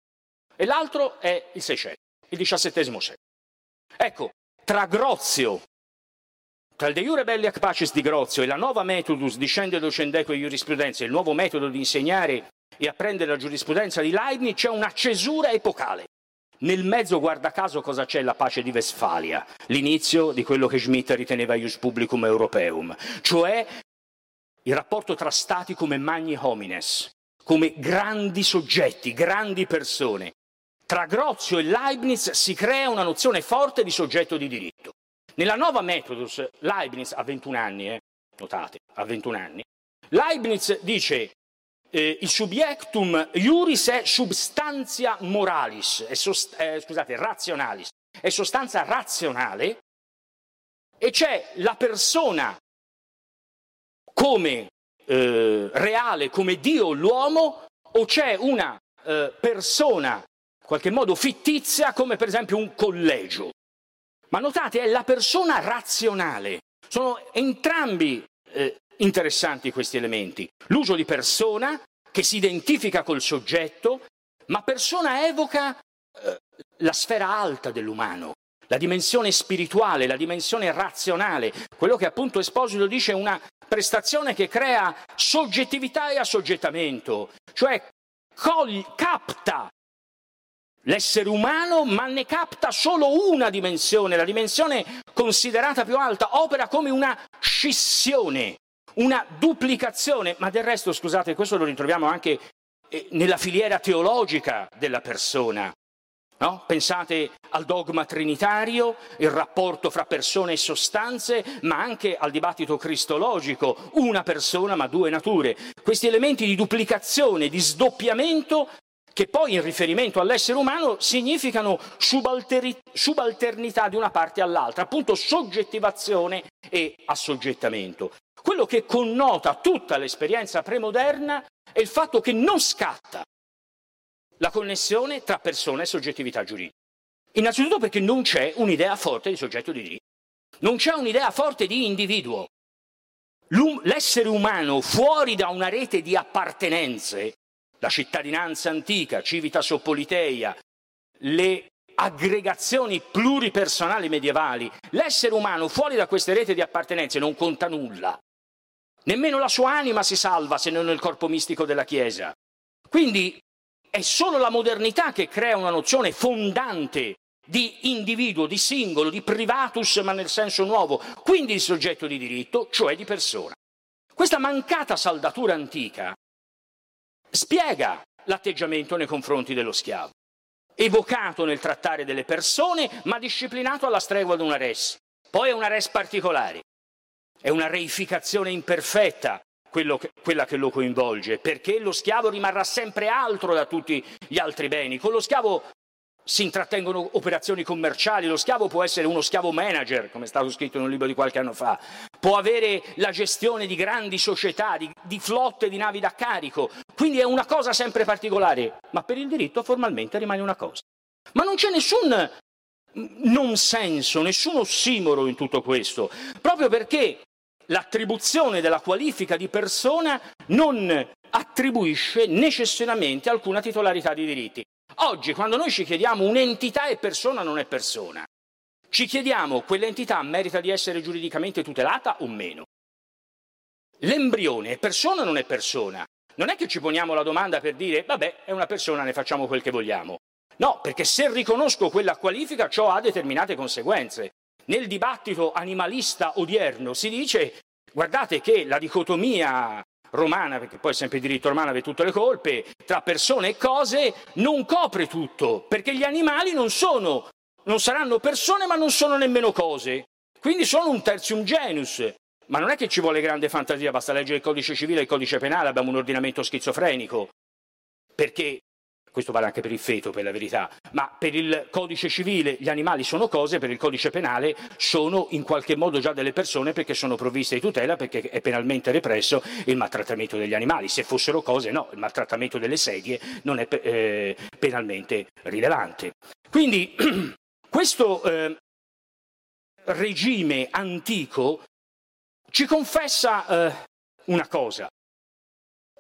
e l'altro è il Seicento, il XVII secolo. Ecco, tra Grozio tra il De Jure Belliac Pacis di Grozio e la nuova metodus discende docendeco e giurisprudenza, il nuovo metodo di insegnare e apprendere la giurisprudenza di Leibniz, c'è una cesura epocale. Nel mezzo, guarda caso, cosa c'è? La pace di Westfalia, l'inizio di quello che Schmitt riteneva ius publicum europeum, cioè il rapporto tra stati come magni homines, come grandi soggetti, grandi persone. Tra Grozio e Leibniz si crea una nozione forte di soggetto di diritto. Nella nuova Methodus, Leibniz ha 21 anni, eh, notate, ha 21 anni, Leibniz dice eh, il subjectum iuris è substantia moralis, è sost- eh, scusate, razionalis, è sostanza razionale e c'è la persona come eh, reale, come Dio l'uomo, o c'è una eh, persona in qualche modo fittizia come per esempio un collegio. Ma notate, è la persona razionale. Sono entrambi eh, interessanti questi elementi. L'uso di persona, che si identifica col soggetto, ma persona evoca eh, la sfera alta dell'umano, la dimensione spirituale, la dimensione razionale, quello che appunto Esposito dice una prestazione che crea soggettività e assoggettamento, cioè cogli, capta l'essere umano, ma ne capta solo una dimensione, la dimensione considerata più alta, opera come una scissione, una duplicazione, ma del resto, scusate, questo lo ritroviamo anche eh, nella filiera teologica della persona. No? Pensate al dogma trinitario, il rapporto fra persone e sostanze, ma anche al dibattito cristologico, una persona ma due nature. Questi elementi di duplicazione, di sdoppiamento, che poi in riferimento all'essere umano significano subalternità di una parte all'altra, appunto soggettivazione e assoggettamento. Quello che connota tutta l'esperienza premoderna è il fatto che non scatta la connessione tra persona e soggettività giuridica. Innanzitutto perché non c'è un'idea forte di soggetto di diritto, non c'è un'idea forte di individuo. L'essere umano fuori da una rete di appartenenze, la cittadinanza antica, civitas oppoliteia, le aggregazioni pluripersonali medievali, l'essere umano fuori da queste reti di appartenenze non conta nulla. Nemmeno la sua anima si salva se non nel corpo mistico della Chiesa. Quindi è solo la modernità che crea una nozione fondante di individuo, di singolo, di privatus, ma nel senso nuovo, quindi di soggetto di diritto, cioè di persona. Questa mancata saldatura antica spiega l'atteggiamento nei confronti dello schiavo, evocato nel trattare delle persone, ma disciplinato alla stregua di una res. Poi è una res particolare, è una reificazione imperfetta che, quella che lo coinvolge, perché lo schiavo rimarrà sempre altro da tutti gli altri beni. Con lo schiavo si intrattengono operazioni commerciali, lo schiavo può essere uno schiavo manager, come è stato scritto in un libro di qualche anno fa, può avere la gestione di grandi società, di, di flotte di navi da carico, quindi è una cosa sempre particolare, ma per il diritto formalmente rimane una cosa. Ma non c'è nessun non senso, nessun ossimoro in tutto questo, proprio perché l'attribuzione della qualifica di persona non attribuisce necessariamente alcuna titolarità di diritti. Oggi, quando noi ci chiediamo un'entità è persona o non è persona, ci chiediamo quell'entità merita di essere giuridicamente tutelata o meno. L'embrione è persona o non è persona? Non è che ci poniamo la domanda per dire, vabbè, è una persona, ne facciamo quel che vogliamo. No, perché se riconosco quella qualifica, ciò ha determinate conseguenze. Nel dibattito animalista odierno si dice, guardate che la dicotomia romana, perché poi sempre il diritto romano aveva tutte le colpe, tra persone e cose, non copre tutto, perché gli animali non sono, non saranno persone ma non sono nemmeno cose, quindi sono un tertium genus. Ma non è che ci vuole grande fantasia, basta leggere il codice civile e il codice penale, abbiamo un ordinamento schizofrenico, perché questo vale anche per il feto, per la verità, ma per il codice civile gli animali sono cose, per il codice penale sono in qualche modo già delle persone perché sono provviste di tutela, perché è penalmente represso il maltrattamento degli animali. Se fossero cose, no, il maltrattamento delle sedie non è eh, penalmente rilevante. Quindi questo eh, regime antico ci confessa eh, una cosa,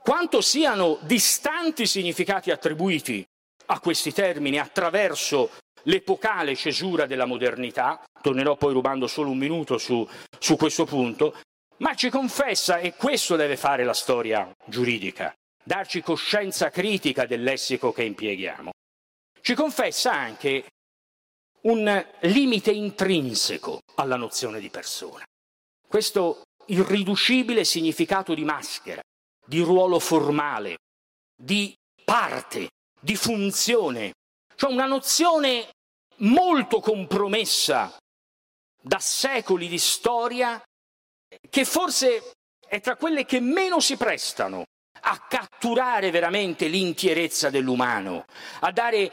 quanto siano distanti i significati attribuiti a questi termini attraverso l'epocale cesura della modernità, tornerò poi rubando solo un minuto su, su questo punto, ma ci confessa, e questo deve fare la storia giuridica, darci coscienza critica del lessico che impieghiamo. Ci confessa anche un limite intrinseco alla nozione di persona. Questo irriducibile significato di maschera di ruolo formale, di parte, di funzione, cioè una nozione molto compromessa da secoli di storia che forse è tra quelle che meno si prestano a catturare veramente l'intierezza dell'umano, a dare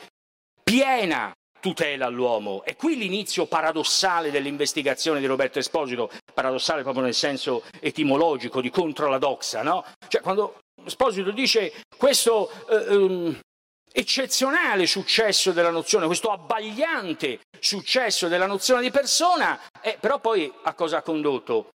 piena tutela all'uomo. E qui l'inizio paradossale dell'investigazione di Roberto Esposito, paradossale proprio nel senso etimologico di contro la doxa, no? Cioè quando Esposito dice questo eh, um, eccezionale successo della nozione, questo abbagliante successo della nozione di persona, eh, però poi a cosa ha condotto?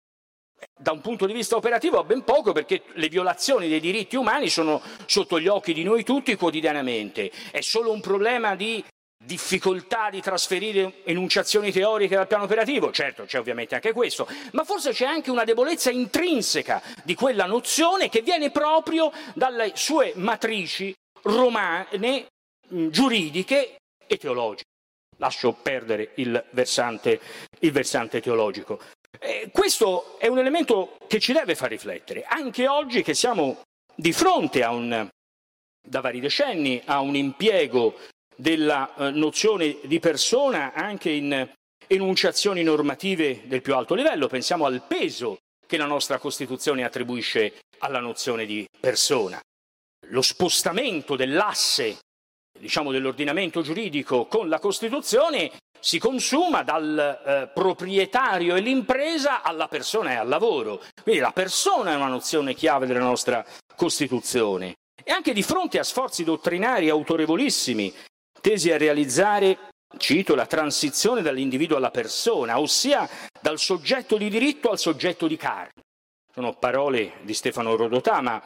Da un punto di vista operativo a ben poco perché le violazioni dei diritti umani sono sotto gli occhi di noi tutti quotidianamente. È solo un problema di difficoltà di trasferire enunciazioni teoriche dal piano operativo, certo c'è ovviamente anche questo, ma forse c'è anche una debolezza intrinseca di quella nozione che viene proprio dalle sue matrici romane, giuridiche e teologiche. Lascio perdere il versante, il versante teologico. Eh, questo è un elemento che ci deve far riflettere, anche oggi che siamo di fronte un, da vari decenni a un impiego della eh, nozione di persona anche in enunciazioni normative del più alto livello. Pensiamo al peso che la nostra Costituzione attribuisce alla nozione di persona. Lo spostamento dell'asse diciamo, dell'ordinamento giuridico con la Costituzione si consuma dal eh, proprietario e l'impresa alla persona e al lavoro. Quindi la persona è una nozione chiave della nostra Costituzione. E anche di fronte a sforzi dottrinari autorevolissimi tesi a realizzare, cito, la transizione dall'individuo alla persona, ossia dal soggetto di diritto al soggetto di carne. Sono parole di Stefano Rodotà, ma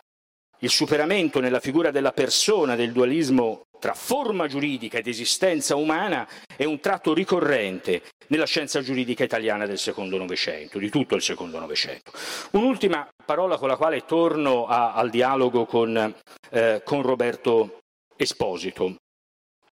il superamento nella figura della persona del dualismo tra forma giuridica ed esistenza umana è un tratto ricorrente nella scienza giuridica italiana del secondo Novecento, di tutto il secondo Novecento. Un'ultima parola con la quale torno a, al dialogo con, eh, con Roberto Esposito.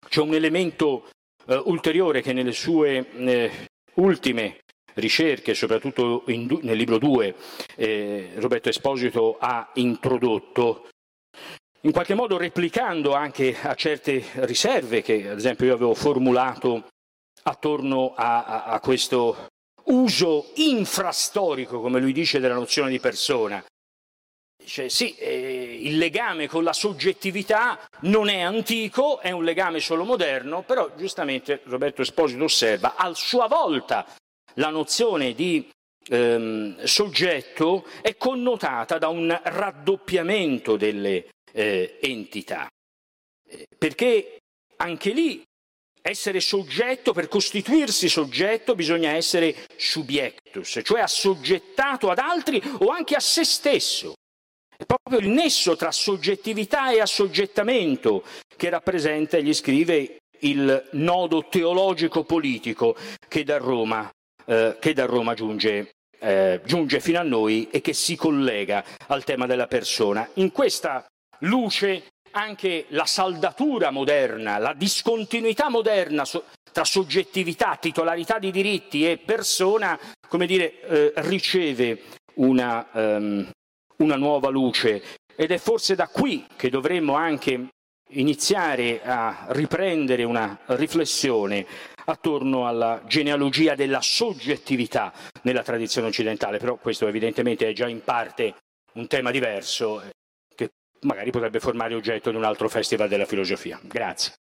C'è un elemento eh, ulteriore che nelle sue eh, ultime ricerche, soprattutto in, nel libro 2, eh, Roberto Esposito ha introdotto, in qualche modo replicando anche a certe riserve che ad esempio io avevo formulato attorno a, a, a questo uso infrastorico, come lui dice, della nozione di persona. Dice, sì, eh, il legame con la soggettività non è antico, è un legame solo moderno, però giustamente Roberto Esposito osserva, a sua volta la nozione di ehm, soggetto è connotata da un raddoppiamento delle eh, entità, eh, perché anche lì essere soggetto, per costituirsi soggetto bisogna essere subiectus, cioè assoggettato ad altri o anche a se stesso. Proprio il nesso tra soggettività e assoggettamento che rappresenta, egli scrive, il nodo teologico-politico che da Roma, eh, che da Roma giunge, eh, giunge fino a noi e che si collega al tema della persona. In questa luce anche la saldatura moderna, la discontinuità moderna tra soggettività, titolarità di diritti e persona, come dire, eh, riceve una, um, una nuova luce ed è forse da qui che dovremmo anche iniziare a riprendere una riflessione attorno alla genealogia della soggettività nella tradizione occidentale, però questo evidentemente è già in parte un tema diverso che magari potrebbe formare oggetto di un altro festival della filosofia. Grazie.